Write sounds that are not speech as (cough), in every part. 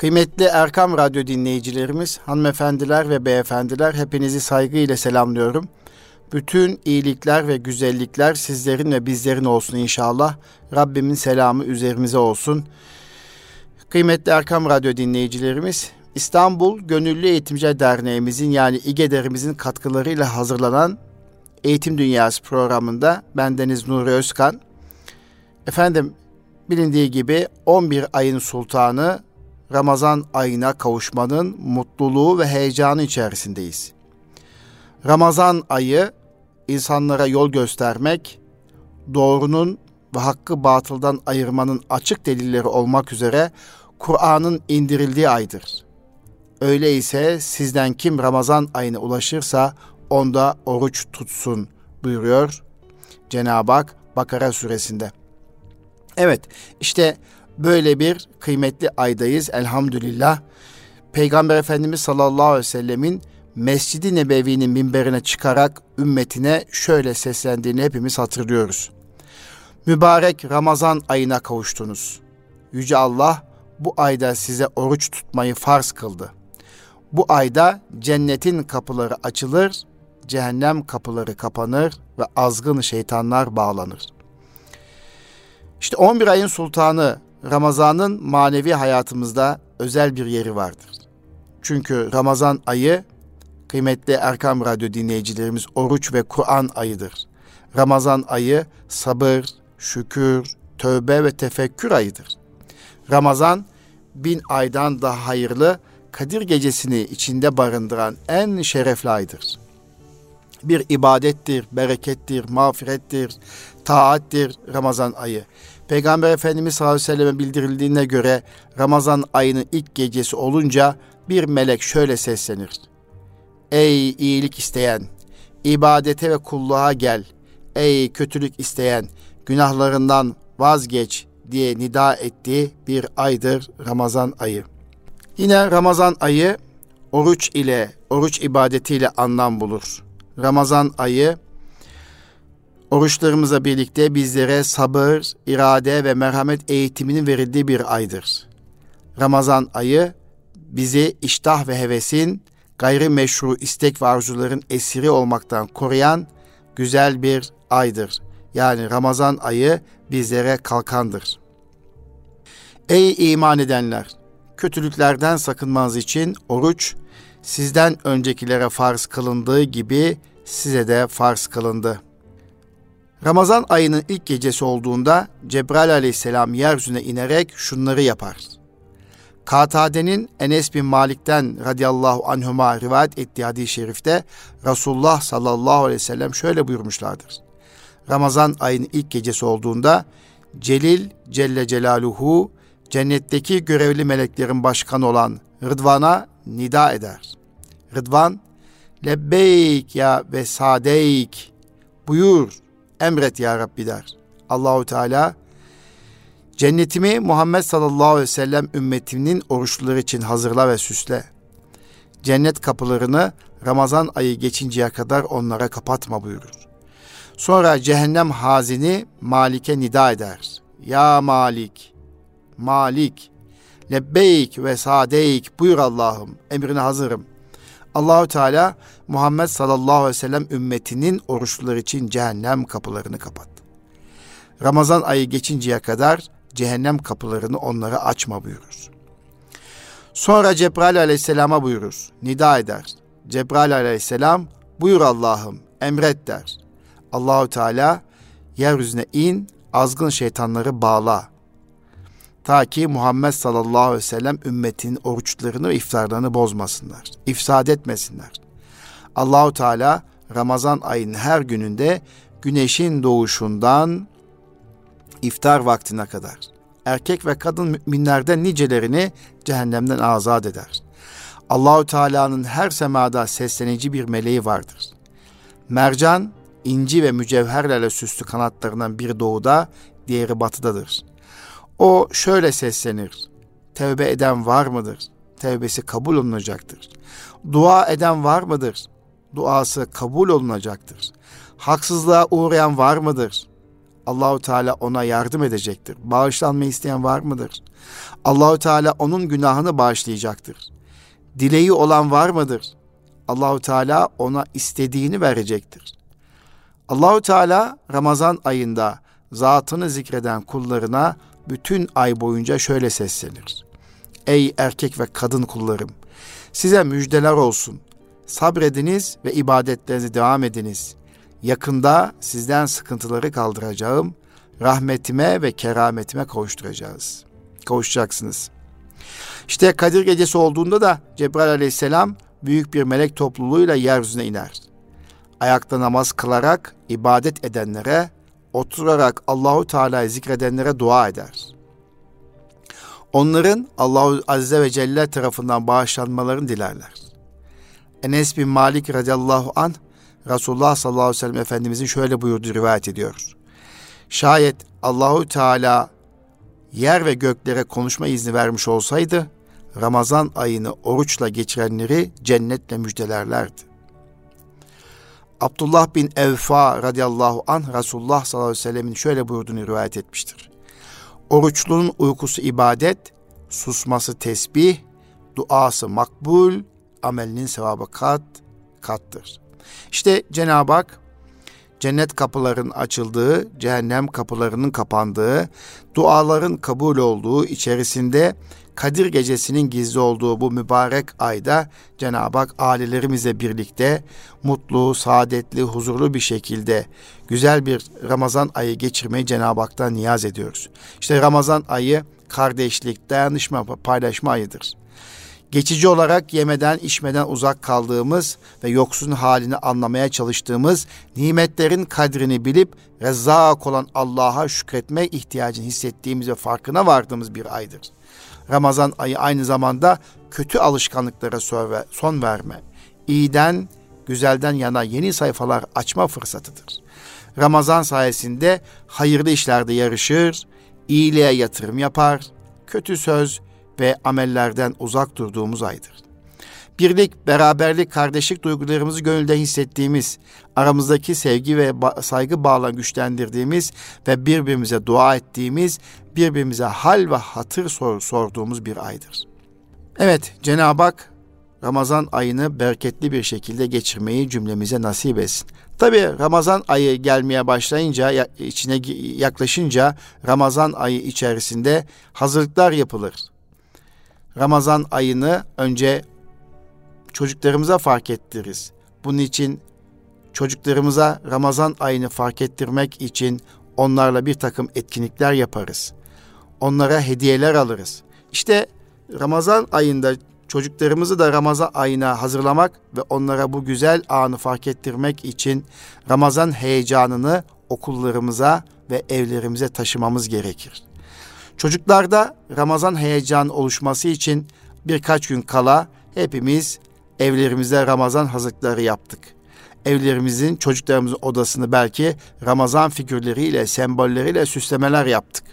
Kıymetli Erkam Radyo dinleyicilerimiz, hanımefendiler ve beyefendiler hepinizi saygıyla selamlıyorum. Bütün iyilikler ve güzellikler sizlerin ve bizlerin olsun inşallah. Rabbimin selamı üzerimize olsun. Kıymetli Erkam Radyo dinleyicilerimiz, İstanbul Gönüllü Eğitimci Derneğimizin yani İGEDER'imizin katkılarıyla hazırlanan Eğitim Dünyası programında bendeniz Nuri Özkan. Efendim bilindiği gibi 11 ayın sultanı Ramazan ayına kavuşmanın mutluluğu ve heyecanı içerisindeyiz. Ramazan ayı insanlara yol göstermek, doğrunun ve hakkı batıldan ayırmanın açık delilleri olmak üzere Kur'an'ın indirildiği aydır. Öyleyse sizden kim Ramazan ayına ulaşırsa onda oruç tutsun buyuruyor Cenab-ı Hak Bakara suresinde. Evet işte böyle bir kıymetli aydayız elhamdülillah. Peygamber Efendimiz sallallahu aleyhi ve sellemin Mescid-i Nebevi'nin minberine çıkarak ümmetine şöyle seslendiğini hepimiz hatırlıyoruz. Mübarek Ramazan ayına kavuştunuz. Yüce Allah bu ayda size oruç tutmayı farz kıldı. Bu ayda cennetin kapıları açılır, cehennem kapıları kapanır ve azgın şeytanlar bağlanır. İşte 11 ayın sultanı Ramazan'ın manevi hayatımızda özel bir yeri vardır. Çünkü Ramazan ayı kıymetli Erkam Radyo dinleyicilerimiz oruç ve Kur'an ayıdır. Ramazan ayı sabır, şükür, tövbe ve tefekkür ayıdır. Ramazan bin aydan daha hayırlı Kadir gecesini içinde barındıran en şerefli aydır. Bir ibadettir, berekettir, mağfirettir, taattir Ramazan ayı. Peygamber Efendimiz sallallahu aleyhi ve selleme bildirildiğine göre Ramazan ayının ilk gecesi olunca bir melek şöyle seslenir. Ey iyilik isteyen, ibadete ve kulluğa gel. Ey kötülük isteyen, günahlarından vazgeç diye nida ettiği bir aydır Ramazan ayı. Yine Ramazan ayı oruç ile, oruç ibadetiyle anlam bulur. Ramazan ayı oruçlarımızla birlikte bizlere sabır, irade ve merhamet eğitiminin verildiği bir aydır. Ramazan ayı bizi iştah ve hevesin, gayrimeşru istek ve arzuların esiri olmaktan koruyan güzel bir aydır. Yani Ramazan ayı bizlere kalkandır. Ey iman edenler! Kötülüklerden sakınmanız için oruç sizden öncekilere farz kılındığı gibi size de farz kılındı. Ramazan ayının ilk gecesi olduğunda Cebrail aleyhisselam yeryüzüne inerek şunları yapar. Katade'nin Enes bin Malik'ten radıyallahu anhuma rivayet ettiği hadis-i şerifte Resulullah sallallahu aleyhi ve sellem şöyle buyurmuşlardır. Ramazan ayının ilk gecesi olduğunda Celil Celle Celaluhu cennetteki görevli meleklerin başkanı olan Rıdvan'a nida eder. Rıdvan, lebbeyk ya ve sadeyk, buyur, emret ya Rabbi der. Allahu Teala, cennetimi Muhammed sallallahu aleyhi ve sellem ümmetinin oruçluları için hazırla ve süsle. Cennet kapılarını Ramazan ayı geçinceye kadar onlara kapatma buyurur. Sonra cehennem hazini Malik'e nida eder. Ya Malik, Malik, lebbeyk ve sadeyk buyur Allah'ım emrine hazırım. Allahü Teala Muhammed sallallahu aleyhi ve sellem ümmetinin oruçluları için cehennem kapılarını kapattı. Ramazan ayı geçinceye kadar cehennem kapılarını onlara açma buyurur. Sonra Cebrail aleyhisselama buyurur, nida eder. Cebrail aleyhisselam buyur Allah'ım emret der. Allahü Teala yeryüzüne in, azgın şeytanları bağla. Ta ki Muhammed sallallahu aleyhi ve sellem ümmetinin oruçlarını ve iftarlarını bozmasınlar. ifsad etmesinler. Allahu Teala Ramazan ayının her gününde güneşin doğuşundan iftar vaktine kadar erkek ve kadın müminlerden nicelerini cehennemden azat eder. Allahu Teala'nın her semada seslenici bir meleği vardır. Mercan, inci ve mücevherlerle süslü kanatlarından bir doğuda, diğeri batıdadır. O şöyle seslenir. Tevbe eden var mıdır? Tevbesi kabul olunacaktır. Dua eden var mıdır? Duası kabul olunacaktır. Haksızlığa uğrayan var mıdır? Allahu Teala ona yardım edecektir. Bağışlanma isteyen var mıdır? Allahu Teala onun günahını bağışlayacaktır. Dileği olan var mıdır? Allahu Teala ona istediğini verecektir. Allahu Teala Ramazan ayında zatını zikreden kullarına bütün ay boyunca şöyle seslenir. Ey erkek ve kadın kullarım, size müjdeler olsun. Sabrediniz ve ibadetlerinize devam ediniz. Yakında sizden sıkıntıları kaldıracağım. Rahmetime ve kerametime kavuşturacağız. Kavuşacaksınız. İşte Kadir Gecesi olduğunda da Cebrail aleyhisselam büyük bir melek topluluğuyla yeryüzüne iner. Ayakta namaz kılarak ibadet edenlere, oturarak Allahu Teala'yı zikredenlere dua eder. Onların Allahu Azze ve Celle tarafından bağışlanmalarını dilerler. Enes bin Malik radıyallahu an Resulullah sallallahu aleyhi ve sellem Efendimizin şöyle buyurduğu rivayet ediyor. Şayet Allahu Teala yer ve göklere konuşma izni vermiş olsaydı Ramazan ayını oruçla geçirenleri cennetle müjdelerlerdi. Abdullah bin Evfa radıyallahu anh Resulullah sallallahu aleyhi ve sellemin şöyle buyurduğunu rivayet etmiştir. Oruçlunun uykusu ibadet, susması tesbih, duası makbul, amelinin sevabı kat, kattır. İşte Cenab-ı Hak cennet kapılarının açıldığı, cehennem kapılarının kapandığı, duaların kabul olduğu, içerisinde Kadir gecesinin gizli olduğu bu mübarek ayda Cenab-ı Hak ailelerimizle birlikte mutlu, saadetli, huzurlu bir şekilde güzel bir Ramazan ayı geçirmeyi Cenab-ı Hak'tan niyaz ediyoruz. İşte Ramazan ayı kardeşlik, dayanışma, paylaşma ayıdır geçici olarak yemeden içmeden uzak kaldığımız ve yoksun halini anlamaya çalıştığımız nimetlerin kadrini bilip rezzak olan Allah'a şükretme ihtiyacını hissettiğimiz ve farkına vardığımız bir aydır. Ramazan ayı aynı zamanda kötü alışkanlıklara son verme, iyiden, güzelden yana yeni sayfalar açma fırsatıdır. Ramazan sayesinde hayırlı işlerde yarışır, iyiliğe yatırım yapar, kötü söz, ve amellerden uzak durduğumuz aydır. Birlik, beraberlik, kardeşlik duygularımızı gönülde hissettiğimiz, aramızdaki sevgi ve saygı bağla güçlendirdiğimiz ve birbirimize dua ettiğimiz, birbirimize hal ve hatır sor, sorduğumuz bir aydır. Evet, Cenab-ı Hak Ramazan ayını bereketli bir şekilde geçirmeyi cümlemize nasip etsin. Tabi Ramazan ayı gelmeye başlayınca, içine yaklaşınca Ramazan ayı içerisinde hazırlıklar yapılır. Ramazan ayını önce çocuklarımıza fark ettiririz. Bunun için çocuklarımıza Ramazan ayını fark ettirmek için onlarla bir takım etkinlikler yaparız. Onlara hediyeler alırız. İşte Ramazan ayında çocuklarımızı da Ramazan ayına hazırlamak ve onlara bu güzel anı fark ettirmek için Ramazan heyecanını okullarımıza ve evlerimize taşımamız gerekir. Çocuklarda Ramazan heyecan oluşması için birkaç gün kala hepimiz evlerimizde Ramazan hazırlıkları yaptık. Evlerimizin, çocuklarımızın odasını belki Ramazan figürleriyle, sembolleriyle süslemeler yaptık.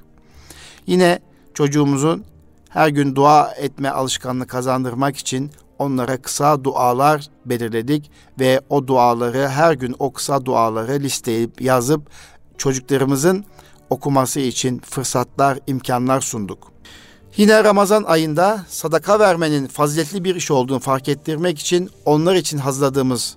Yine çocuğumuzun her gün dua etme alışkanlığı kazandırmak için onlara kısa dualar belirledik ve o duaları her gün o kısa duaları listeyip yazıp çocuklarımızın okuması için fırsatlar, imkanlar sunduk. Yine Ramazan ayında sadaka vermenin faziletli bir iş olduğunu fark ettirmek için onlar için hazırladığımız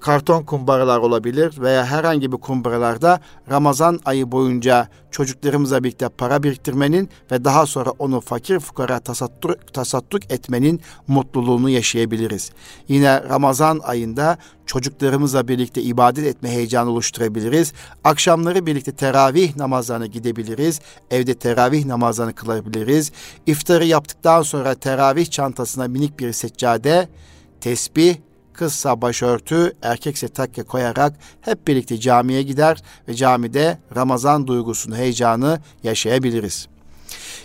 karton kumbaralar olabilir veya herhangi bir kumbaralarda Ramazan ayı boyunca çocuklarımızla birlikte para biriktirmenin ve daha sonra onu fakir fukara tasadduk, tasadduk etmenin mutluluğunu yaşayabiliriz. Yine Ramazan ayında çocuklarımızla birlikte ibadet etme heyecanı oluşturabiliriz. Akşamları birlikte teravih namazlarına gidebiliriz. Evde teravih namazlarını kılabiliriz. İftarı yaptıktan sonra teravih çantasına minik bir seccade, tesbih kızsa başörtü, erkekse takke koyarak hep birlikte camiye gider ve camide Ramazan duygusunu, heyecanı yaşayabiliriz.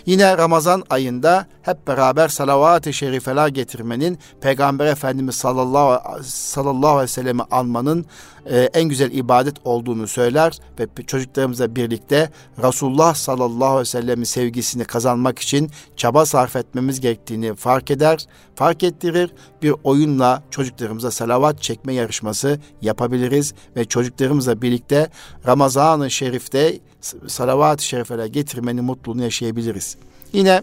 Yine Ramazan ayında hep beraber salavat-ı şerifeler getirmenin, Peygamber Efendimiz sallallahu, sallallahu aleyhi ve sellem'i anmanın e, en güzel ibadet olduğunu söyler ve çocuklarımızla birlikte Resulullah sallallahu aleyhi ve sellemin sevgisini kazanmak için çaba sarf etmemiz gerektiğini fark eder, fark ettirir. Bir oyunla çocuklarımıza salavat çekme yarışması yapabiliriz ve çocuklarımızla birlikte Ramazan-ı Şerif'te salavat-ı şerifeler getirmenin mutluluğunu yaşayabiliriz. Yine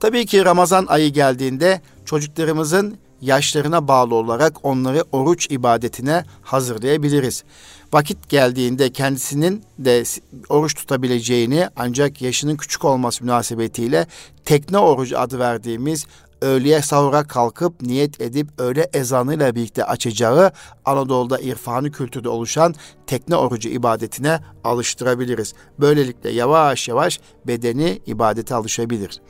tabii ki Ramazan ayı geldiğinde çocuklarımızın yaşlarına bağlı olarak onları oruç ibadetine hazırlayabiliriz. Vakit geldiğinde kendisinin de oruç tutabileceğini ancak yaşının küçük olması münasebetiyle tekne orucu adı verdiğimiz öğleye sahura kalkıp niyet edip öğle ezanıyla birlikte açacağı Anadolu'da irfanı kültürde oluşan tekne orucu ibadetine alıştırabiliriz. Böylelikle yavaş yavaş bedeni ibadete alışabilir.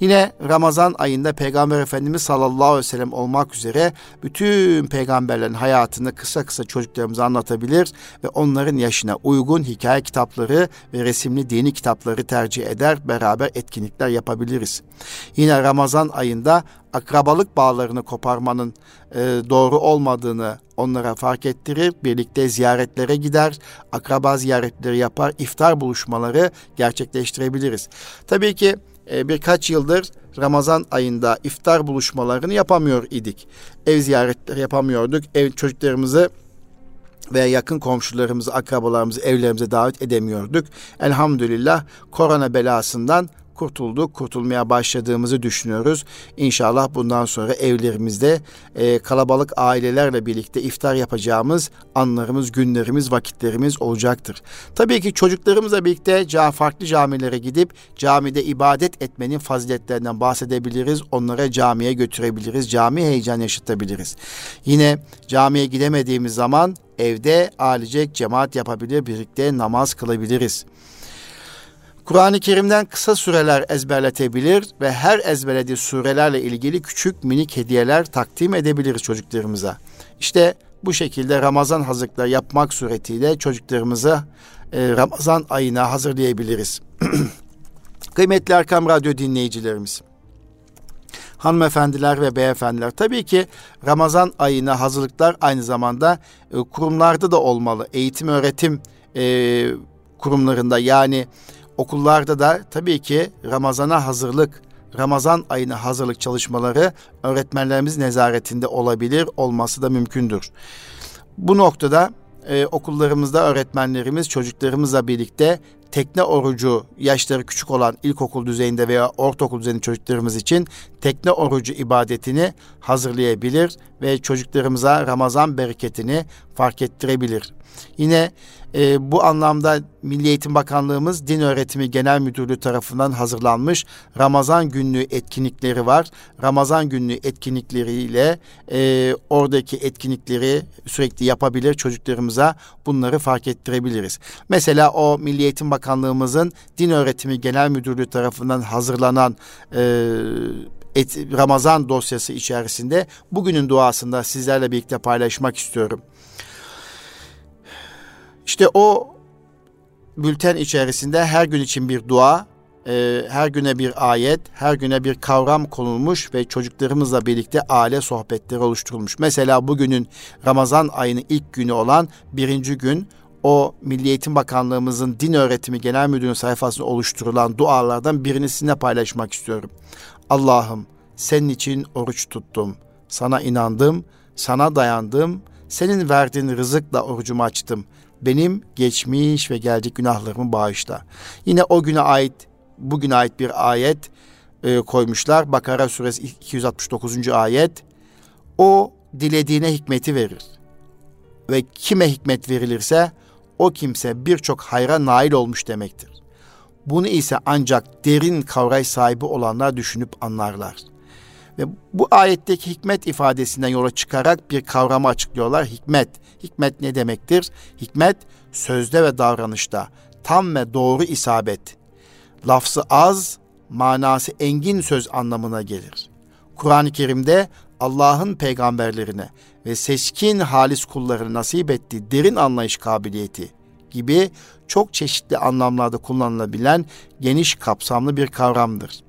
Yine Ramazan ayında Peygamber Efendimiz sallallahu aleyhi ve sellem olmak üzere bütün peygamberlerin hayatını kısa kısa çocuklarımıza anlatabilir ve onların yaşına uygun hikaye kitapları ve resimli dini kitapları tercih eder, beraber etkinlikler yapabiliriz. Yine Ramazan ayında akrabalık bağlarını koparmanın e, doğru olmadığını onlara fark ettirir. Birlikte ziyaretlere gider, akraba ziyaretleri yapar, iftar buluşmaları gerçekleştirebiliriz. Tabii ki e, birkaç yıldır Ramazan ayında iftar buluşmalarını yapamıyor idik. Ev ziyaretleri yapamıyorduk. Ev çocuklarımızı ve yakın komşularımızı, akrabalarımızı evlerimize davet edemiyorduk. Elhamdülillah korona belasından kurtulduk, kurtulmaya başladığımızı düşünüyoruz. İnşallah bundan sonra evlerimizde e, kalabalık ailelerle birlikte iftar yapacağımız anlarımız, günlerimiz, vakitlerimiz olacaktır. Tabii ki çocuklarımızla birlikte farklı camilere gidip camide ibadet etmenin faziletlerinden bahsedebiliriz. Onlara camiye götürebiliriz. Cami heyecan yaşatabiliriz. Yine camiye gidemediğimiz zaman evde ailecek cemaat yapabilir, birlikte namaz kılabiliriz. Kur'an-ı Kerim'den kısa süreler ezberletebilir ve her ezberlediği surelerle ilgili küçük minik hediyeler takdim edebiliriz çocuklarımıza. İşte bu şekilde Ramazan hazırlıkları yapmak suretiyle çocuklarımızı e, Ramazan ayına hazırlayabiliriz. (clears throat) Kıymetli Erkam Radyo dinleyicilerimiz, hanımefendiler ve beyefendiler. Tabii ki Ramazan ayına hazırlıklar aynı zamanda e, kurumlarda da olmalı. Eğitim öğretim e, kurumlarında yani Okullarda da tabii ki Ramazan'a hazırlık, Ramazan ayına hazırlık çalışmaları öğretmenlerimiz nezaretinde olabilir, olması da mümkündür. Bu noktada e, okullarımızda öğretmenlerimiz çocuklarımızla birlikte tekne orucu yaşları küçük olan ilkokul düzeyinde veya ortaokul düzeyinde çocuklarımız için tekne orucu ibadetini hazırlayabilir ve çocuklarımıza Ramazan bereketini fark ettirebilir. Yine e, bu anlamda Milli Eğitim Bakanlığımız Din Öğretimi Genel Müdürlüğü tarafından hazırlanmış Ramazan günlüğü etkinlikleri var. Ramazan günlüğü etkinlikleriyle e, oradaki etkinlikleri sürekli yapabilir çocuklarımıza bunları fark ettirebiliriz. Mesela o Milli Eğitim Bakanlığımızın Din Öğretimi Genel Müdürlüğü tarafından hazırlanan e, et, Ramazan dosyası içerisinde bugünün duasında sizlerle birlikte paylaşmak istiyorum. İşte o bülten içerisinde her gün için bir dua, e, her güne bir ayet, her güne bir kavram konulmuş ve çocuklarımızla birlikte aile sohbetleri oluşturulmuş. Mesela bugünün Ramazan ayının ilk günü olan birinci gün o Milli Eğitim Bakanlığımızın Din Öğretimi Genel Müdürlüğü sayfasında oluşturulan dualardan birini sizinle paylaşmak istiyorum. Allah'ım senin için oruç tuttum. Sana inandım, sana dayandım. Senin verdiğin rızıkla orucumu açtım benim geçmiş ve gelecek günahlarımı bağışla. Yine o güne ait, bugüne ait bir ayet e, koymuşlar. Bakara suresi 269. ayet. O dilediğine hikmeti verir. Ve kime hikmet verilirse o kimse birçok hayra nail olmuş demektir. Bunu ise ancak derin kavrayış sahibi olanlar düşünüp anlarlar. Ve bu ayetteki hikmet ifadesinden yola çıkarak bir kavramı açıklıyorlar. Hikmet. Hikmet ne demektir? Hikmet sözde ve davranışta tam ve doğru isabet. Lafzı az, manası engin söz anlamına gelir. Kur'an-ı Kerim'de Allah'ın peygamberlerine ve seçkin halis kullarına nasip ettiği derin anlayış kabiliyeti gibi çok çeşitli anlamlarda kullanılabilen geniş kapsamlı bir kavramdır.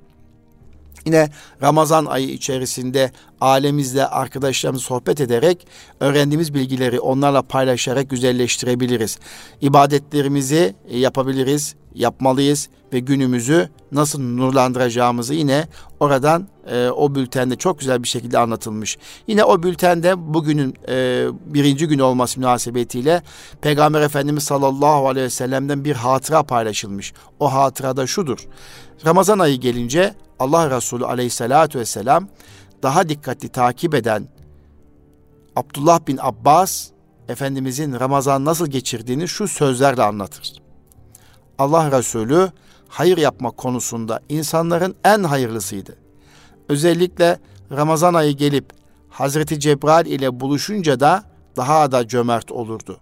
Yine Ramazan ayı içerisinde ailemizle, arkadaşlarımızla sohbet ederek öğrendiğimiz bilgileri onlarla paylaşarak güzelleştirebiliriz. İbadetlerimizi yapabiliriz, yapmalıyız ve günümüzü nasıl nurlandıracağımızı yine oradan e, o bültende çok güzel bir şekilde anlatılmış. Yine o bültende bugünün e, birinci gün olması münasebetiyle Peygamber Efendimiz sallallahu aleyhi ve sellem'den bir hatıra paylaşılmış. O hatıra da şudur. Ramazan ayı gelince Allah Resulü aleyhissalatü vesselam daha dikkatli takip eden Abdullah bin Abbas Efendimizin Ramazan nasıl geçirdiğini şu sözlerle anlatır. Allah Resulü hayır yapmak konusunda insanların en hayırlısıydı. Özellikle Ramazan ayı gelip Hazreti Cebrail ile buluşunca da daha da cömert olurdu.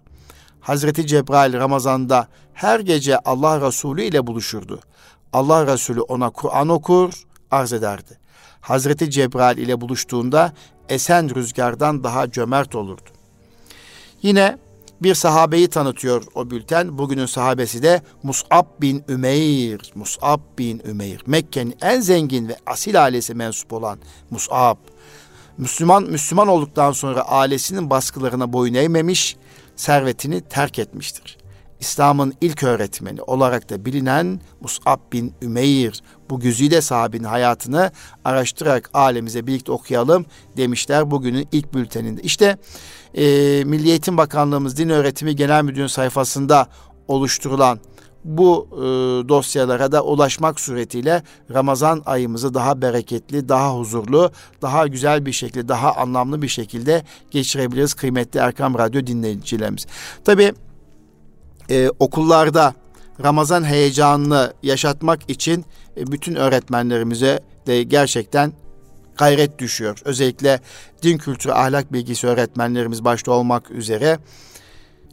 Hazreti Cebrail Ramazan'da her gece Allah Resulü ile buluşurdu. Allah Resulü ona Kur'an okur, arz ederdi. Hazreti Cebrail ile buluştuğunda esen rüzgardan daha cömert olurdu. Yine bir sahabeyi tanıtıyor o bülten. Bugünün sahabesi de Mus'ab bin Ümeyr. Mus'ab bin Ümeyr. Mekke'nin en zengin ve asil ailesi mensup olan Mus'ab. Müslüman Müslüman olduktan sonra ailesinin baskılarına boyun eğmemiş, servetini terk etmiştir. İslam'ın ilk öğretmeni olarak da bilinen Mus'ab bin Ümeyr bu güzide sahabinin hayatını araştırarak alemize birlikte okuyalım demişler bugünün ilk bülteninde. İşte e, Milli Eğitim Bakanlığımız Din Öğretimi Genel Müdürlüğü sayfasında oluşturulan bu e, dosyalara da ulaşmak suretiyle Ramazan ayımızı daha bereketli, daha huzurlu, daha güzel bir şekilde, daha anlamlı bir şekilde geçirebiliriz kıymetli Erkam Radyo dinleyicilerimiz. Tabii e, okullarda Ramazan heyecanını yaşatmak için bütün öğretmenlerimize de gerçekten gayret düşüyor. Özellikle din kültürü ahlak bilgisi öğretmenlerimiz başta olmak üzere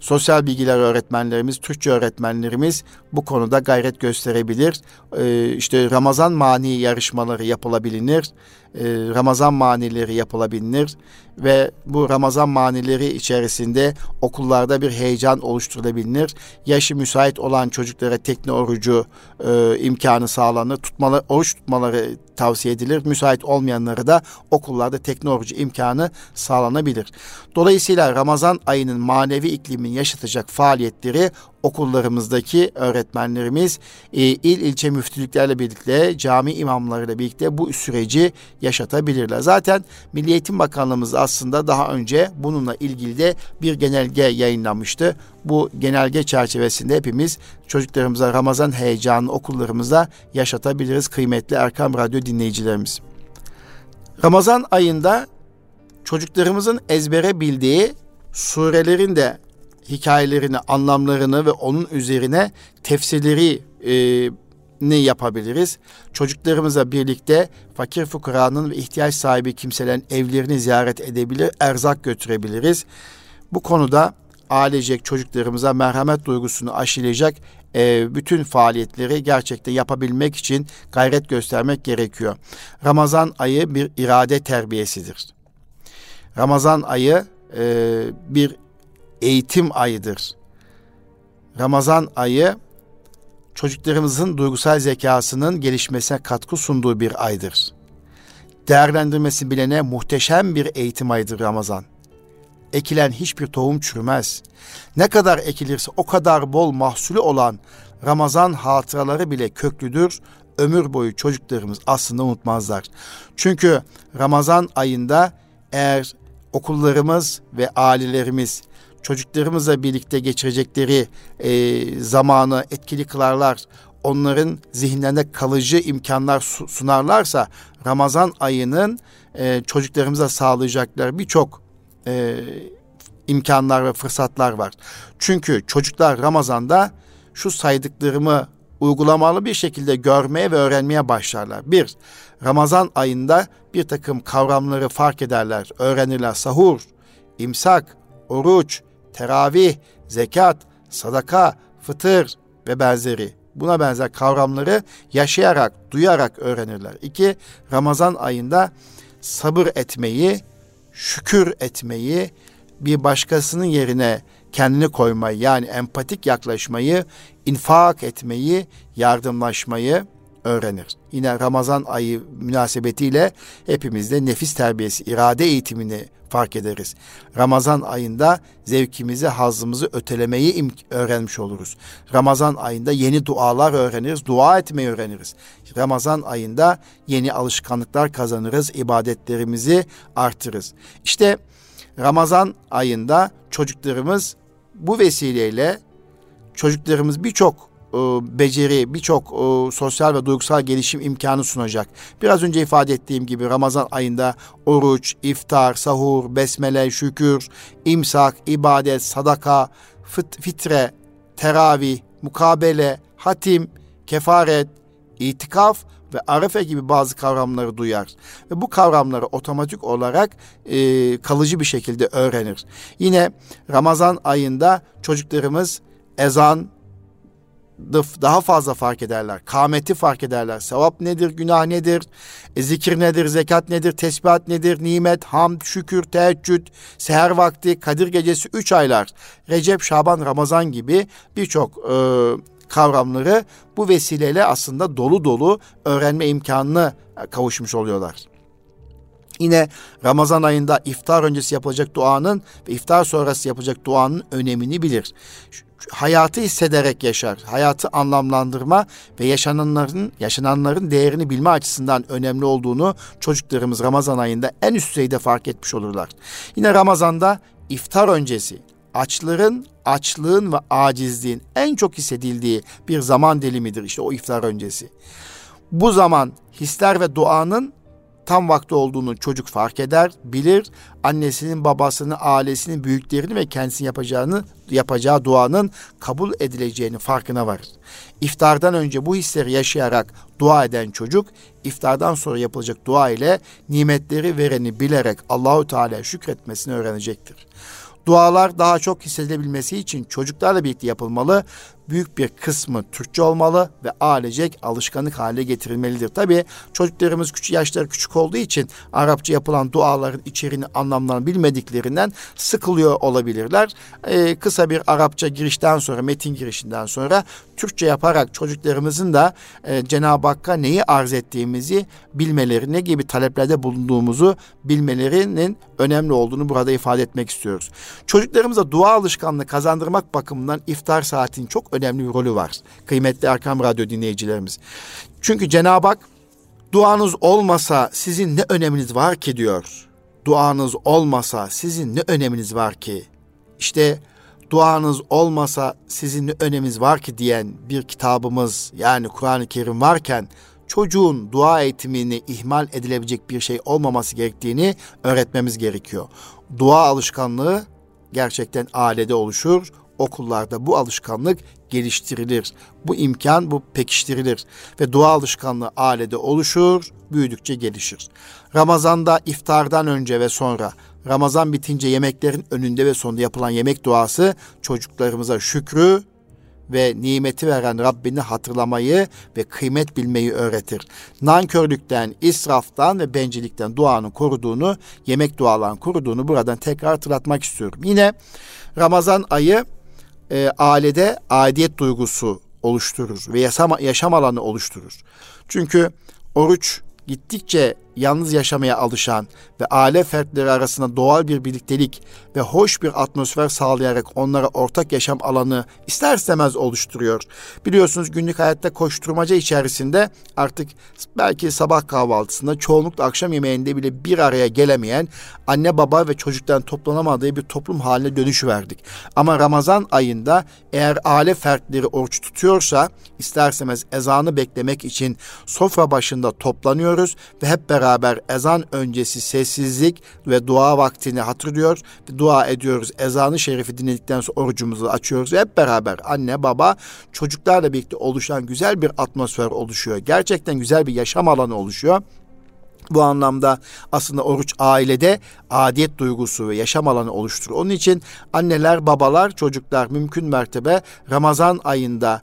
sosyal bilgiler öğretmenlerimiz, Türkçe öğretmenlerimiz bu konuda gayret gösterebilir. Ee, işte Ramazan mani yarışmaları yapılabilir. Ee, Ramazan manileri yapılabilir ve bu Ramazan manileri içerisinde okullarda bir heyecan oluşturulabilir. Yaşı müsait olan çocuklara tekne orucu e, imkanı sağlanır. Tutmalı, oruç tutmaları tavsiye edilir. Müsait olmayanlara da okullarda tekne orucu imkanı sağlanabilir. Dolayısıyla Ramazan ayının manevi iklimin yaşatacak faaliyetleri okullarımızdaki öğretmenlerimiz e, il ilçe müftülüklerle birlikte cami imamlarıyla birlikte bu süreci yaşatabilirler. Zaten Milli Eğitim Bakanlığımız aslında daha önce bununla ilgili de bir genelge yayınlamıştı. Bu genelge çerçevesinde hepimiz çocuklarımıza Ramazan heyecanını okullarımızda yaşatabiliriz kıymetli Erkam Radyo dinleyicilerimiz. Ramazan ayında çocuklarımızın ezbere bildiği surelerin de hikayelerini, anlamlarını ve onun üzerine tefsirleri e, ne yapabiliriz? Çocuklarımızla birlikte fakir fukaranın ve ihtiyaç sahibi kimselerin evlerini ziyaret edebilir, erzak götürebiliriz. Bu konuda ailecek çocuklarımıza merhamet duygusunu aşılayacak e, bütün faaliyetleri gerçekten yapabilmek için gayret göstermek gerekiyor. Ramazan ayı bir irade terbiyesidir. Ramazan ayı e, bir eğitim ayıdır. Ramazan ayı çocuklarımızın duygusal zekasının gelişmesine katkı sunduğu bir aydır. Değerlendirmesi bilene muhteşem bir eğitim ayıdır Ramazan. Ekilen hiçbir tohum çürümez. Ne kadar ekilirse o kadar bol mahsulü olan Ramazan hatıraları bile köklüdür. Ömür boyu çocuklarımız aslında unutmazlar. Çünkü Ramazan ayında eğer okullarımız ve ailelerimiz çocuklarımızla birlikte geçirecekleri e, zamanı etkili kılarlar, onların zihinlerinde kalıcı imkanlar sunarlarsa Ramazan ayının e, çocuklarımıza sağlayacakları birçok e, imkanlar ve fırsatlar var. Çünkü çocuklar Ramazan'da şu saydıklarımı uygulamalı bir şekilde görmeye ve öğrenmeye başlarlar. Bir, Ramazan ayında bir takım kavramları fark ederler, öğrenirler. Sahur, imsak, oruç, teravih, zekat, sadaka, fıtır ve benzeri buna benzer kavramları yaşayarak, duyarak öğrenirler. İki, Ramazan ayında sabır etmeyi, şükür etmeyi, bir başkasının yerine kendini koymayı yani empatik yaklaşmayı, infak etmeyi, yardımlaşmayı öğrenir. Yine Ramazan ayı münasebetiyle hepimiz de nefis terbiyesi, irade eğitimini fark ederiz. Ramazan ayında zevkimizi, hazımızı ötelemeyi öğrenmiş oluruz. Ramazan ayında yeni dualar öğreniriz, dua etmeyi öğreniriz. Ramazan ayında yeni alışkanlıklar kazanırız, ibadetlerimizi artırırız. İşte Ramazan ayında çocuklarımız bu vesileyle çocuklarımız birçok e, beceri, birçok e, sosyal ve duygusal gelişim imkanı sunacak. Biraz önce ifade ettiğim gibi Ramazan ayında oruç, iftar, sahur, besmele, şükür, imsak, ibadet, sadaka, fıt, fitre, teravih, mukabele, hatim, kefaret, itikaf ve arefe gibi bazı kavramları duyar. Ve bu kavramları otomatik olarak e, kalıcı bir şekilde öğrenir. Yine Ramazan ayında çocuklarımız ezan, daha fazla fark ederler. Kameti fark ederler. Sevap nedir, günah nedir, e, zikir nedir, zekat nedir, tesbihat nedir, nimet, hamd, şükür, teheccüd, seher vakti, Kadir gecesi üç aylar, Recep, Şaban, Ramazan gibi birçok e, kavramları bu vesileyle aslında dolu dolu öğrenme imkanını kavuşmuş oluyorlar. Yine Ramazan ayında iftar öncesi yapılacak duanın ve iftar sonrası yapacak duanın önemini bilir hayatı hissederek yaşar. Hayatı anlamlandırma ve yaşananların yaşananların değerini bilme açısından önemli olduğunu çocuklarımız Ramazan ayında en üst düzeyde fark etmiş olurlar. Yine Ramazan'da iftar öncesi açların, açlığın ve acizliğin en çok hissedildiği bir zaman dilimidir işte o iftar öncesi. Bu zaman hisler ve duanın tam vakti olduğunu çocuk fark eder, bilir. Annesinin, babasının, ailesinin, büyüklerini ve kendisinin yapacağını, yapacağı duanın kabul edileceğini farkına varır. İftardan önce bu hisleri yaşayarak dua eden çocuk, iftardan sonra yapılacak dua ile nimetleri vereni bilerek Allahu Teala şükretmesini öğrenecektir. Dualar daha çok hissedilebilmesi için çocuklarla birlikte yapılmalı. Büyük bir kısmı Türkçe olmalı ve ailecek alışkanlık haline getirilmelidir. Tabi çocuklarımız küçük yaşları küçük olduğu için Arapça yapılan duaların içeriğini anlamlarını bilmediklerinden sıkılıyor olabilirler. Ee, kısa bir Arapça girişten sonra metin girişinden sonra Türkçe yaparak çocuklarımızın da e, Cenab-ı Hakk'a neyi arz ettiğimizi bilmeleri, ne gibi taleplerde bulunduğumuzu bilmelerinin önemli olduğunu burada ifade etmek istiyoruz. Çocuklarımıza dua alışkanlığı kazandırmak bakımından iftar saatinin çok önemli bir rolü var. Kıymetli Erkam Radyo dinleyicilerimiz. Çünkü Cenab-ı Hak duanız olmasa sizin ne öneminiz var ki diyor. Duanız olmasa sizin ne öneminiz var ki? İşte duanız olmasa sizin ne öneminiz var ki diyen bir kitabımız yani Kur'an-ı Kerim varken çocuğun dua eğitimini ihmal edilebilecek bir şey olmaması gerektiğini öğretmemiz gerekiyor. Dua alışkanlığı gerçekten ailede oluşur. Okullarda bu alışkanlık geliştirilir. Bu imkan bu pekiştirilir ve dua alışkanlığı ailede oluşur, büyüdükçe gelişir. Ramazanda iftardan önce ve sonra Ramazan bitince yemeklerin önünde ve sonunda yapılan yemek duası çocuklarımıza şükrü ve nimeti veren Rabbini hatırlamayı ve kıymet bilmeyi öğretir. Nankörlükten, israftan ve bencillikten duanın koruduğunu, yemek dualarının koruduğunu buradan tekrar hatırlatmak istiyorum. Yine Ramazan ayı e, ailede aidiyet duygusu oluşturur ve yaşam, yaşam alanı oluşturur. Çünkü oruç gittikçe yalnız yaşamaya alışan ve aile fertleri arasında doğal bir birliktelik ve hoş bir atmosfer sağlayarak onlara ortak yaşam alanı ister istemez oluşturuyor. Biliyorsunuz günlük hayatta koşturmaca içerisinde artık belki sabah kahvaltısında çoğunlukla akşam yemeğinde bile bir araya gelemeyen anne baba ve çocuktan toplanamadığı bir toplum haline dönüşü verdik. Ama Ramazan ayında eğer aile fertleri oruç tutuyorsa ister istemez ezanı beklemek için sofra başında toplanıyoruz ve hep beraber beraber ezan öncesi sessizlik ve dua vaktini hatırlıyor. Dua ediyoruz. Ezanı şerifi dinledikten sonra orucumuzu açıyoruz hep beraber anne baba çocuklarla birlikte oluşan güzel bir atmosfer oluşuyor. Gerçekten güzel bir yaşam alanı oluşuyor. Bu anlamda aslında oruç ailede adiyet duygusu ve yaşam alanı oluşturur. Onun için anneler, babalar, çocuklar mümkün mertebe Ramazan ayında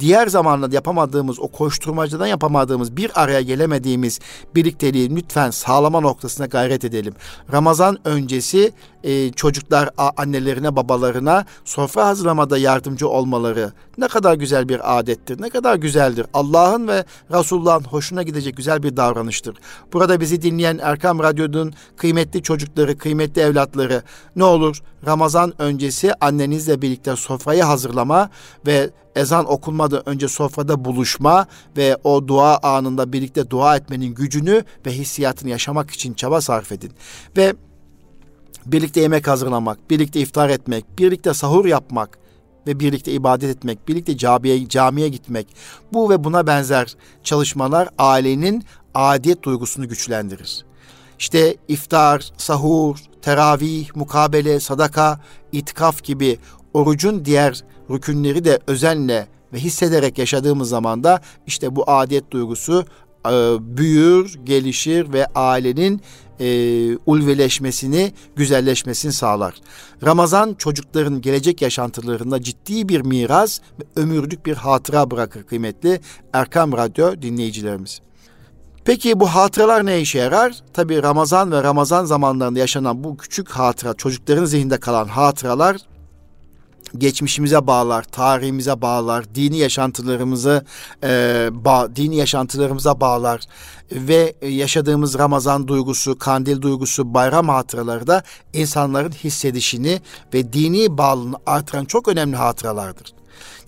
diğer zamanlarda yapamadığımız, o koşturmacadan yapamadığımız, bir araya gelemediğimiz birlikteliği lütfen sağlama noktasına gayret edelim. Ramazan öncesi e, çocuklar annelerine, babalarına sofra hazırlamada yardımcı olmaları ne kadar güzel bir adettir, ne kadar güzeldir. Allah'ın ve Resulullah'ın hoşuna gidecek güzel bir davranıştır. Burada bizi dinleyen Erkam Radyo'nun kıymetli çocukları, kıymetli evlatları ne olur Ramazan öncesi annenizle birlikte sofrayı hazırlama ve ezan okunmadan önce sofrada buluşma ve o dua anında birlikte dua etmenin gücünü ve hissiyatını yaşamak için çaba sarf edin. Ve birlikte yemek hazırlamak, birlikte iftar etmek, birlikte sahur yapmak ve birlikte ibadet etmek, birlikte camiye, camiye gitmek. Bu ve buna benzer çalışmalar ailenin adiyet duygusunu güçlendirir. İşte iftar, sahur, teravih, mukabele, sadaka, itikaf gibi orucun diğer rükünleri de özenle ve hissederek yaşadığımız zaman da işte bu adiyet duygusu e, büyür, gelişir ve ailenin e, ulveleşmesini, güzelleşmesini sağlar. Ramazan çocukların gelecek yaşantılarında ciddi bir miras ve ömürlük bir hatıra bırakır kıymetli Erkam Radyo dinleyicilerimiz. Peki bu hatıralar ne işe yarar? Tabii Ramazan ve Ramazan zamanlarında yaşanan bu küçük hatıra, çocukların zihninde kalan hatıralar geçmişimize bağlar, tarihimize bağlar, dini yaşantılarımızı e, ba, dini yaşantılarımıza bağlar ve yaşadığımız Ramazan duygusu, kandil duygusu, bayram hatıraları da insanların hissedişini ve dini bağlılığını artıran çok önemli hatıralardır.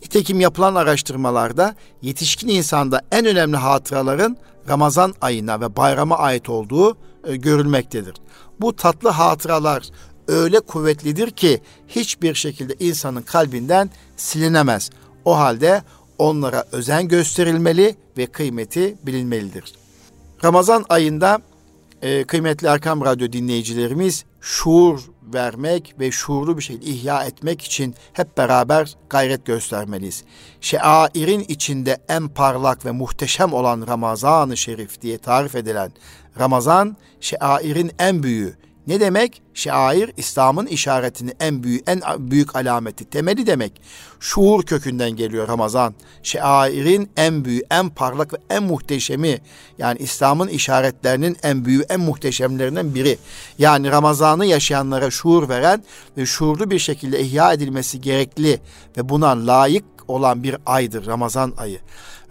Nitekim yapılan araştırmalarda yetişkin insanda en önemli hatıraların Ramazan ayına ve bayrama ait olduğu e, görülmektedir. Bu tatlı hatıralar öyle kuvvetlidir ki hiçbir şekilde insanın kalbinden silinemez. O halde onlara özen gösterilmeli ve kıymeti bilinmelidir. Ramazan ayında e, kıymetli Erkam Radyo dinleyicilerimiz şuur vermek ve şuurlu bir şey ihya etmek için hep beraber gayret göstermeliyiz. Şairin içinde en parlak ve muhteşem olan Ramazan-ı Şerif diye tarif edilen Ramazan, şairin en büyüğü, ne demek? Şair İslam'ın işaretini en büyük en büyük alameti, temeli demek. Şuur kökünden geliyor Ramazan. Şairin en büyük, en parlak ve en muhteşemi. Yani İslam'ın işaretlerinin en büyük, en muhteşemlerinden biri. Yani Ramazan'ı yaşayanlara şuur veren ve şuurlu bir şekilde ihya edilmesi gerekli ve buna layık olan bir aydır Ramazan ayı.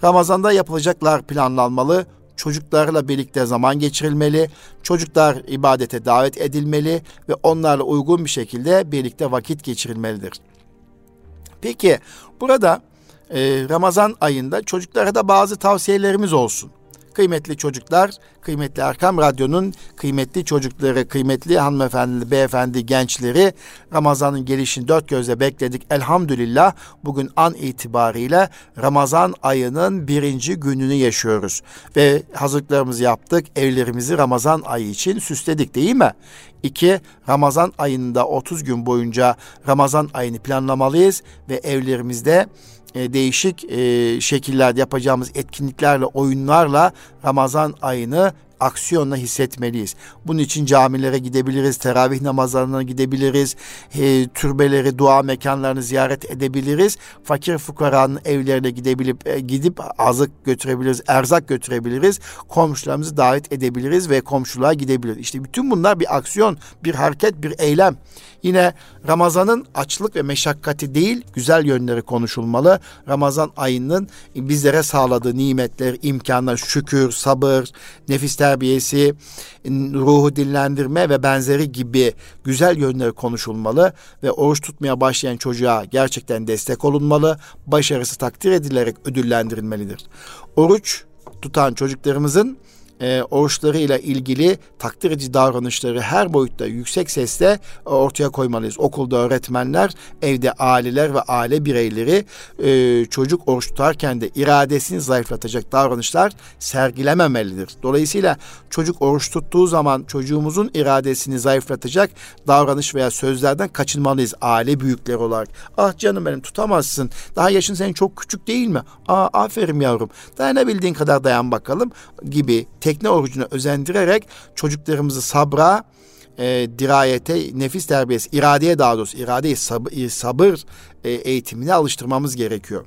Ramazanda yapılacaklar planlanmalı, çocuklarla birlikte zaman geçirilmeli, çocuklar ibadete davet edilmeli ve onlarla uygun bir şekilde birlikte vakit geçirilmelidir. Peki burada e, Ramazan ayında çocuklara da bazı tavsiyelerimiz olsun. Kıymetli çocuklar, kıymetli Erkam Radyo'nun kıymetli çocukları, kıymetli hanımefendi, beyefendi, gençleri Ramazan'ın gelişini dört gözle bekledik. Elhamdülillah bugün an itibariyle Ramazan ayının birinci gününü yaşıyoruz. Ve hazırlıklarımızı yaptık. Evlerimizi Ramazan ayı için süsledik değil mi? İki, Ramazan ayında 30 gün boyunca Ramazan ayını planlamalıyız ve evlerimizde e, değişik e, şekillerde yapacağımız etkinliklerle, oyunlarla Ramazan ayını aksiyonla hissetmeliyiz. Bunun için camilere gidebiliriz, teravih namazlarına gidebiliriz, e, türbeleri, dua mekanlarını ziyaret edebiliriz. Fakir fukaranın evlerine gidebilip e, gidip azık götürebiliriz, erzak götürebiliriz. Komşularımızı davet edebiliriz ve komşuluğa gidebiliriz. İşte bütün bunlar bir aksiyon, bir hareket, bir eylem. Yine Ramazan'ın açlık ve meşakkati değil, güzel yönleri konuşulmalı. Ramazan ayının bizlere sağladığı nimetler, imkanlar, şükür, sabır, nefis terbiyesi, ruhu dinlendirme ve benzeri gibi güzel yönleri konuşulmalı ve oruç tutmaya başlayan çocuğa gerçekten destek olunmalı, başarısı takdir edilerek ödüllendirilmelidir. Oruç tutan çocuklarımızın e, oruçlarıyla ilgili takdir edici davranışları her boyutta yüksek sesle ortaya koymalıyız. Okulda öğretmenler, evde aileler ve aile bireyleri e, çocuk oruç tutarken de iradesini zayıflatacak davranışlar sergilememelidir. Dolayısıyla çocuk oruç tuttuğu zaman çocuğumuzun iradesini zayıflatacak davranış veya sözlerden kaçınmalıyız aile büyükleri olarak. Ah canım benim tutamazsın. Daha yaşın senin çok küçük değil mi? Aa aferin yavrum. Dayanabildiğin kadar dayan bakalım gibi tekne orucuna özendirerek çocuklarımızı sabra, e, dirayete, nefis terbiyesi, iradeye daha doğrusu iradeyi sabır, sabır e, eğitimine alıştırmamız gerekiyor.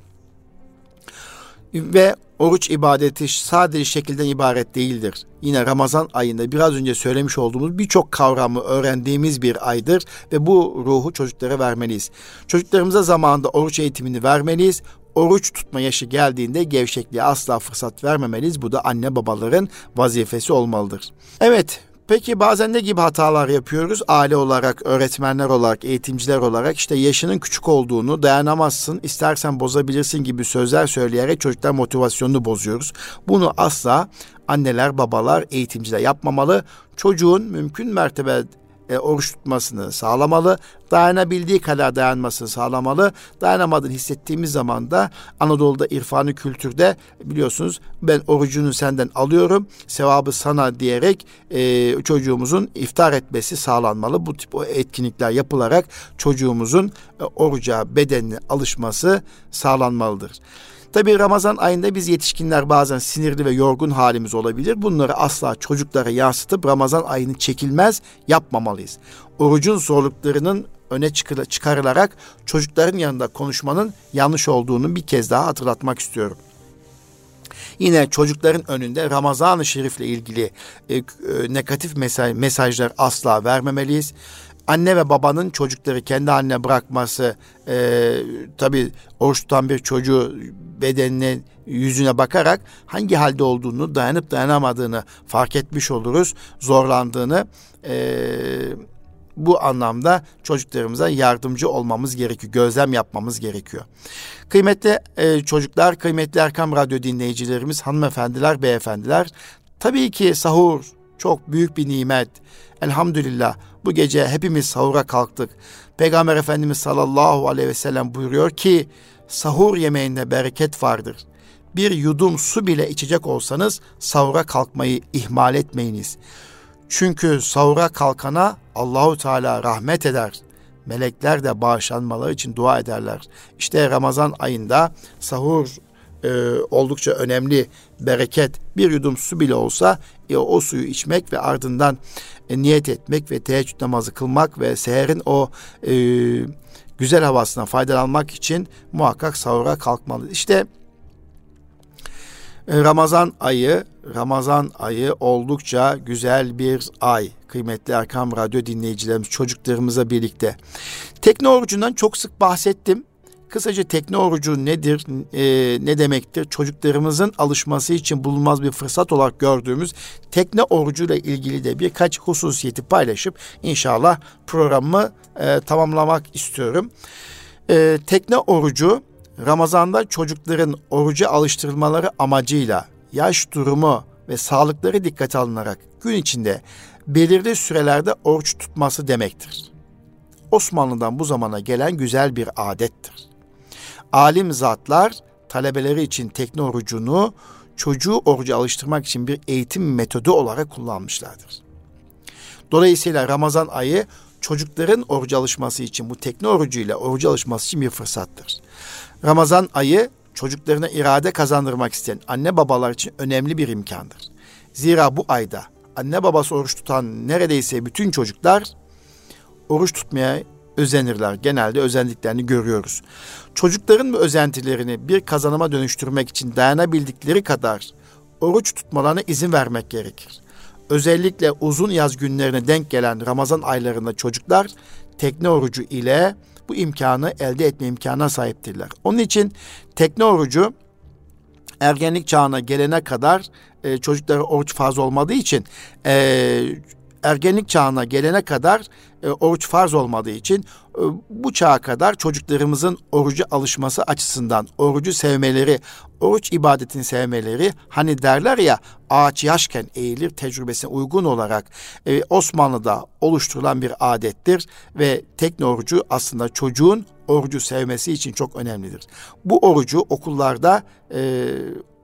Ve oruç ibadeti sadece şekilden ibaret değildir. Yine Ramazan ayında biraz önce söylemiş olduğumuz birçok kavramı öğrendiğimiz bir aydır ve bu ruhu çocuklara vermeliyiz. Çocuklarımıza zamanında oruç eğitimini vermeliyiz oruç tutma yaşı geldiğinde gevşekliğe asla fırsat vermemeliyiz. Bu da anne babaların vazifesi olmalıdır. Evet, Peki bazen ne gibi hatalar yapıyoruz? Aile olarak, öğretmenler olarak, eğitimciler olarak işte yaşının küçük olduğunu dayanamazsın, istersen bozabilirsin gibi sözler söyleyerek çocuklar motivasyonunu bozuyoruz. Bunu asla anneler, babalar, eğitimciler yapmamalı. Çocuğun mümkün mertebe e, oruç tutmasını sağlamalı. Dayanabildiği kadar dayanmasını sağlamalı. Dayanamadığını hissettiğimiz zaman da Anadolu'da irfanı kültürde biliyorsunuz ben orucunu senden alıyorum sevabı sana diyerek e, çocuğumuzun iftar etmesi sağlanmalı. Bu tip o etkinlikler yapılarak çocuğumuzun e, oruca bedenine alışması sağlanmalıdır. Tabi Ramazan ayında biz yetişkinler bazen sinirli ve yorgun halimiz olabilir. Bunları asla çocuklara yansıtıp Ramazan ayını çekilmez yapmamalıyız. Orucun zorluklarının öne çıkarılarak çocukların yanında konuşmanın yanlış olduğunu bir kez daha hatırlatmak istiyorum. Yine çocukların önünde Ramazan-ı Şerif'le ilgili e, e, negatif mesaj, mesajlar asla vermemeliyiz anne ve babanın çocukları kendi haline bırakması e, tabi oruç tutan bir çocuğu bedenine yüzüne bakarak hangi halde olduğunu dayanıp dayanamadığını fark etmiş oluruz zorlandığını e, bu anlamda çocuklarımıza yardımcı olmamız gerekiyor gözlem yapmamız gerekiyor. Kıymetli e, çocuklar kıymetli Erkam Radyo dinleyicilerimiz hanımefendiler beyefendiler tabii ki sahur çok büyük bir nimet elhamdülillah bu gece hepimiz sahura kalktık. Peygamber Efendimiz sallallahu aleyhi ve sellem buyuruyor ki sahur yemeğinde bereket vardır. Bir yudum su bile içecek olsanız sahura kalkmayı ihmal etmeyiniz. Çünkü sahura kalkana Allahu Teala rahmet eder. Melekler de bağışlanmaları için dua ederler. İşte Ramazan ayında sahur e, oldukça önemli bereket. Bir yudum su bile olsa e, o suyu içmek ve ardından e, niyet etmek ve teheccüd namazı kılmak ve seherin o e, güzel havasına faydalanmak için muhakkak sahura kalkmalı. İşte e, Ramazan ayı, Ramazan ayı oldukça güzel bir ay. Kıymetli Erkam Radyo dinleyicilerimiz, çocuklarımıza birlikte. Tekne orucundan çok sık bahsettim. Kısaca tekne orucu nedir, e, ne demektir? Çocuklarımızın alışması için bulunmaz bir fırsat olarak gördüğümüz tekne orucuyla ilgili de birkaç hususiyeti paylaşıp inşallah programımı e, tamamlamak istiyorum. E, tekne orucu Ramazan'da çocukların oruca alıştırılmaları amacıyla yaş durumu ve sağlıkları dikkate alınarak gün içinde belirli sürelerde oruç tutması demektir. Osmanlı'dan bu zamana gelen güzel bir adettir alim zatlar talebeleri için tekne orucunu çocuğu oruca alıştırmak için bir eğitim metodu olarak kullanmışlardır. Dolayısıyla Ramazan ayı çocukların oruca alışması için bu tekne orucuyla oruca alışması için bir fırsattır. Ramazan ayı çocuklarına irade kazandırmak isteyen anne babalar için önemli bir imkandır. Zira bu ayda anne babası oruç tutan neredeyse bütün çocuklar oruç tutmaya özenirler. Genelde özendiklerini görüyoruz. Çocukların bu özentilerini bir kazanıma dönüştürmek için dayanabildikleri kadar oruç tutmalarına izin vermek gerekir. Özellikle uzun yaz günlerine denk gelen Ramazan aylarında çocuklar tekne orucu ile bu imkanı elde etme imkanına sahiptirler. Onun için tekne orucu ergenlik çağına gelene kadar e, çocuklara oruç farz olmadığı için e, ergenlik çağına gelene kadar e, oruç farz olmadığı için e, bu çağa kadar çocuklarımızın orucu alışması açısından orucu sevmeleri, oruç ibadetini sevmeleri hani derler ya ağaç yaşken eğilir tecrübesine uygun olarak e, Osmanlı'da oluşturulan bir adettir ve tekne orucu aslında çocuğun orucu sevmesi için çok önemlidir. Bu orucu okullarda e,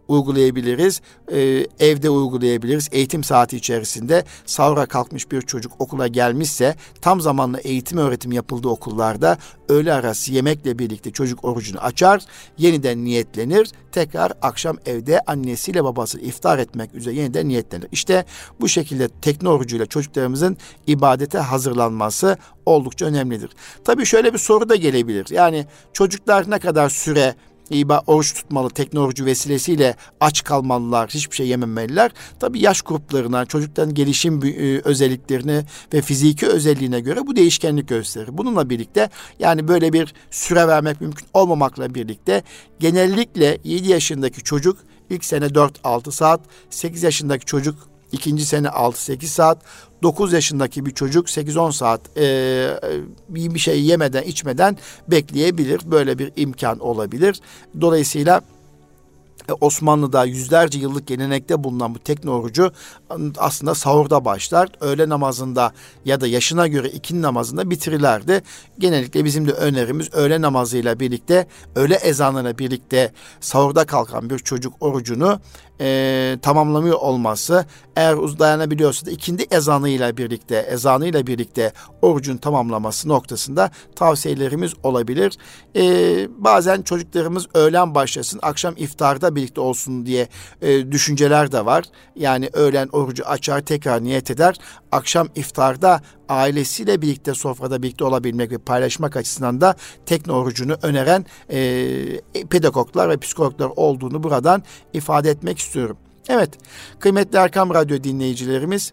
uygulayabiliriz. Ee, evde uygulayabiliriz. Eğitim saati içerisinde sahura kalkmış bir çocuk okula gelmişse tam zamanlı eğitim öğretim yapıldığı okullarda öğle arası yemekle birlikte çocuk orucunu açar, yeniden niyetlenir. Tekrar akşam evde annesiyle babası iftar etmek üzere yeniden niyetlenir. İşte bu şekilde tekne çocuklarımızın ibadete hazırlanması oldukça önemlidir. Tabii şöyle bir soru da gelebilir. Yani çocuklar ne kadar süre İba oruç tutmalı, teknoloji vesilesiyle aç kalmalılar, hiçbir şey yememeliler. Tabii yaş gruplarına, çocukların gelişim e, özelliklerine ve fiziki özelliğine göre bu değişkenlik gösterir. Bununla birlikte yani böyle bir süre vermek mümkün olmamakla birlikte genellikle 7 yaşındaki çocuk ilk sene 4-6 saat, 8 yaşındaki çocuk ikinci sene 6-8 saat, 9 yaşındaki bir çocuk 8-10 saat e, bir şey yemeden içmeden bekleyebilir. Böyle bir imkan olabilir. Dolayısıyla Osmanlı'da yüzlerce yıllık gelenekte bulunan bu teknoloji aslında sahurda başlar. Öğle namazında ya da yaşına göre ikindi namazında bitirirlerdi. Genellikle bizim de önerimiz öğle namazıyla birlikte, öğle ezanıyla birlikte sahurda kalkan bir çocuk orucunu e, tamamlamıyor olması eğer dayanabiliyorsa da ikindi ezanıyla birlikte ezanıyla birlikte orucun tamamlaması noktasında tavsiyelerimiz olabilir. E, bazen çocuklarımız öğlen başlasın akşam iftarda birlikte olsun diye e, düşünceler de var. Yani öğlen orucu açar tekrar niyet eder akşam iftarda ailesiyle birlikte sofrada birlikte olabilmek ve paylaşmak açısından da tekne orucunu öneren e, pedagoglar ve psikologlar olduğunu buradan ifade etmek istiyorum. Evet, kıymetli Erkam Radyo dinleyicilerimiz,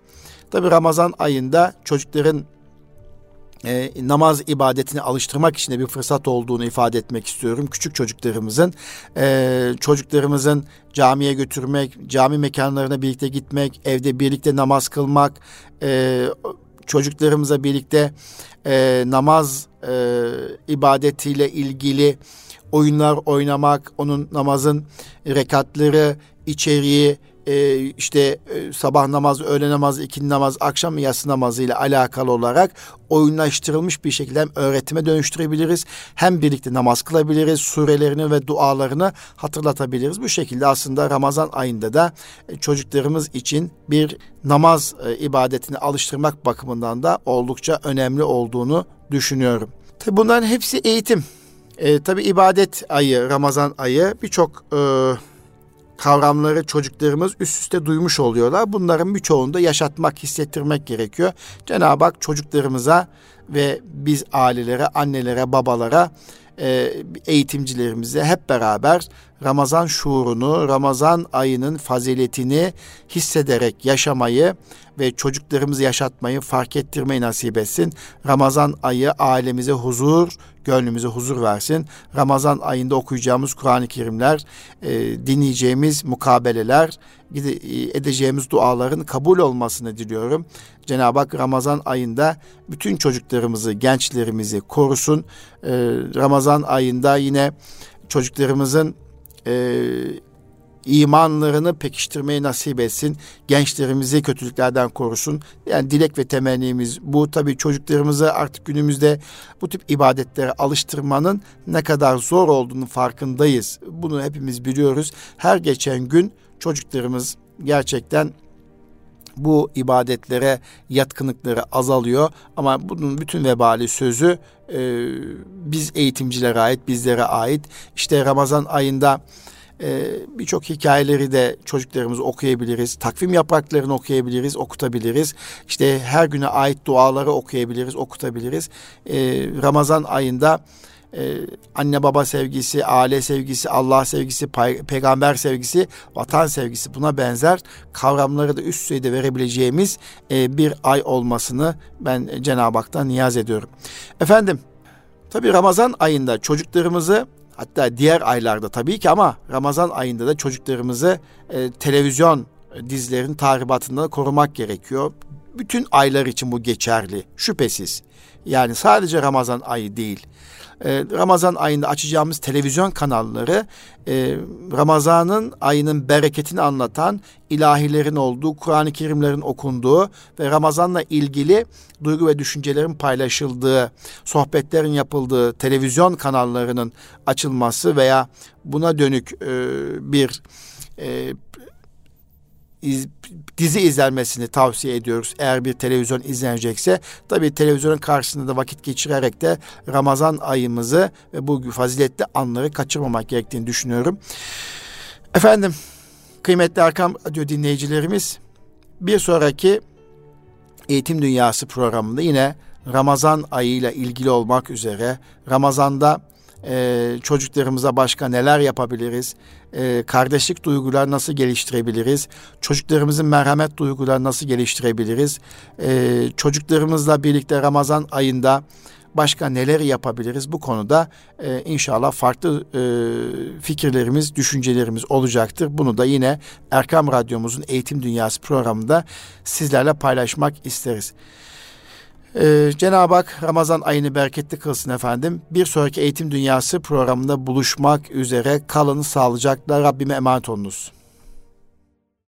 tabi Ramazan ayında çocukların e, namaz ibadetini alıştırmak için de bir fırsat olduğunu ifade etmek istiyorum. Küçük çocuklarımızın, e, çocuklarımızın camiye götürmek, cami mekanlarına birlikte gitmek, evde birlikte namaz kılmak, e, çocuklarımıza birlikte e, namaz e, ibadetiyle ilgili oyunlar oynamak, onun namazın rekatları, içeriği, e, işte e, sabah namazı, öğle namazı, ikindi namaz, akşam yatsı namazı ile alakalı olarak oyunlaştırılmış bir şekilde hem öğretime dönüştürebiliriz hem birlikte namaz kılabiliriz, surelerini ve dualarını hatırlatabiliriz. Bu şekilde aslında Ramazan ayında da e, çocuklarımız için bir namaz e, ibadetini alıştırmak bakımından da oldukça önemli olduğunu düşünüyorum. Tabi bunların hepsi eğitim. E, tabi ibadet ayı, Ramazan ayı birçok e, kavramları çocuklarımız üst üste duymuş oluyorlar. Bunların birçoğunu da yaşatmak, hissettirmek gerekiyor. Cenab-ı Hak çocuklarımıza ve biz ailelere, annelere, babalara, e, eğitimcilerimize hep beraber Ramazan şuurunu, Ramazan ayının faziletini hissederek yaşamayı ve çocuklarımızı yaşatmayı, fark ettirmeyi nasip etsin. Ramazan ayı ailemize huzur, gönlümüze huzur versin. Ramazan ayında okuyacağımız Kur'an-ı Kerimler, e, dinleyeceğimiz mukabeleler, edeceğimiz duaların kabul olmasını diliyorum. Cenab-ı Hak Ramazan ayında bütün çocuklarımızı, gençlerimizi korusun. E, Ramazan ayında yine çocuklarımızın e, imanlarını pekiştirmeyi nasip etsin. Gençlerimizi kötülüklerden korusun. Yani dilek ve temennimiz bu. Tabii çocuklarımızı artık günümüzde bu tip ibadetlere alıştırmanın ne kadar zor olduğunu farkındayız. Bunu hepimiz biliyoruz. Her geçen gün çocuklarımız gerçekten bu ibadetlere yatkınlıkları azalıyor ama bunun bütün vebali sözü e, biz eğitimcilere ait, bizlere ait. İşte Ramazan ayında e, birçok hikayeleri de çocuklarımız okuyabiliriz. Takvim yapraklarını okuyabiliriz, okutabiliriz. İşte her güne ait duaları okuyabiliriz, okutabiliriz. E, Ramazan ayında e, anne baba sevgisi, aile sevgisi, Allah sevgisi, pey- peygamber sevgisi, vatan sevgisi buna benzer kavramları da üst düzeyde verebileceğimiz e, bir ay olmasını ben Cenab-ı Hak'tan niyaz ediyorum. Efendim, tabi Ramazan ayında çocuklarımızı hatta diğer aylarda tabii ki ama Ramazan ayında da çocuklarımızı e, televizyon dizilerin tahribatından korumak gerekiyor. Bütün aylar için bu geçerli şüphesiz. Yani sadece Ramazan ayı değil. Ee, Ramazan ayında açacağımız televizyon kanalları e, Ramazan'ın ayının bereketini anlatan ilahilerin olduğu, Kur'an-ı Kerimlerin okunduğu ve Ramazan'la ilgili duygu ve düşüncelerin paylaşıldığı, sohbetlerin yapıldığı televizyon kanallarının açılması veya buna dönük e, bir e, iz, dizi izlenmesini tavsiye ediyoruz. Eğer bir televizyon izlenecekse tabii televizyonun karşısında da vakit geçirerek de Ramazan ayımızı ve bu faziletli anları kaçırmamak gerektiğini düşünüyorum. Efendim kıymetli Arkam Radyo dinleyicilerimiz bir sonraki Eğitim Dünyası programında yine Ramazan ayıyla ilgili olmak üzere Ramazan'da e, çocuklarımıza başka neler yapabiliriz? E, kardeşlik duygular nasıl geliştirebiliriz? Çocuklarımızın merhamet duyguları nasıl geliştirebiliriz? E, çocuklarımızla birlikte Ramazan ayında başka neler yapabiliriz bu konuda e, inşallah farklı e, fikirlerimiz, düşüncelerimiz olacaktır. Bunu da yine Erkam Radyomuzun Eğitim Dünyası programında sizlerle paylaşmak isteriz. Ee, Cenab-ı Hak Ramazan ayını bereketli kılsın efendim. Bir sonraki Eğitim Dünyası programında buluşmak üzere kalın sağlıcakla Rabbime emanet olunuz.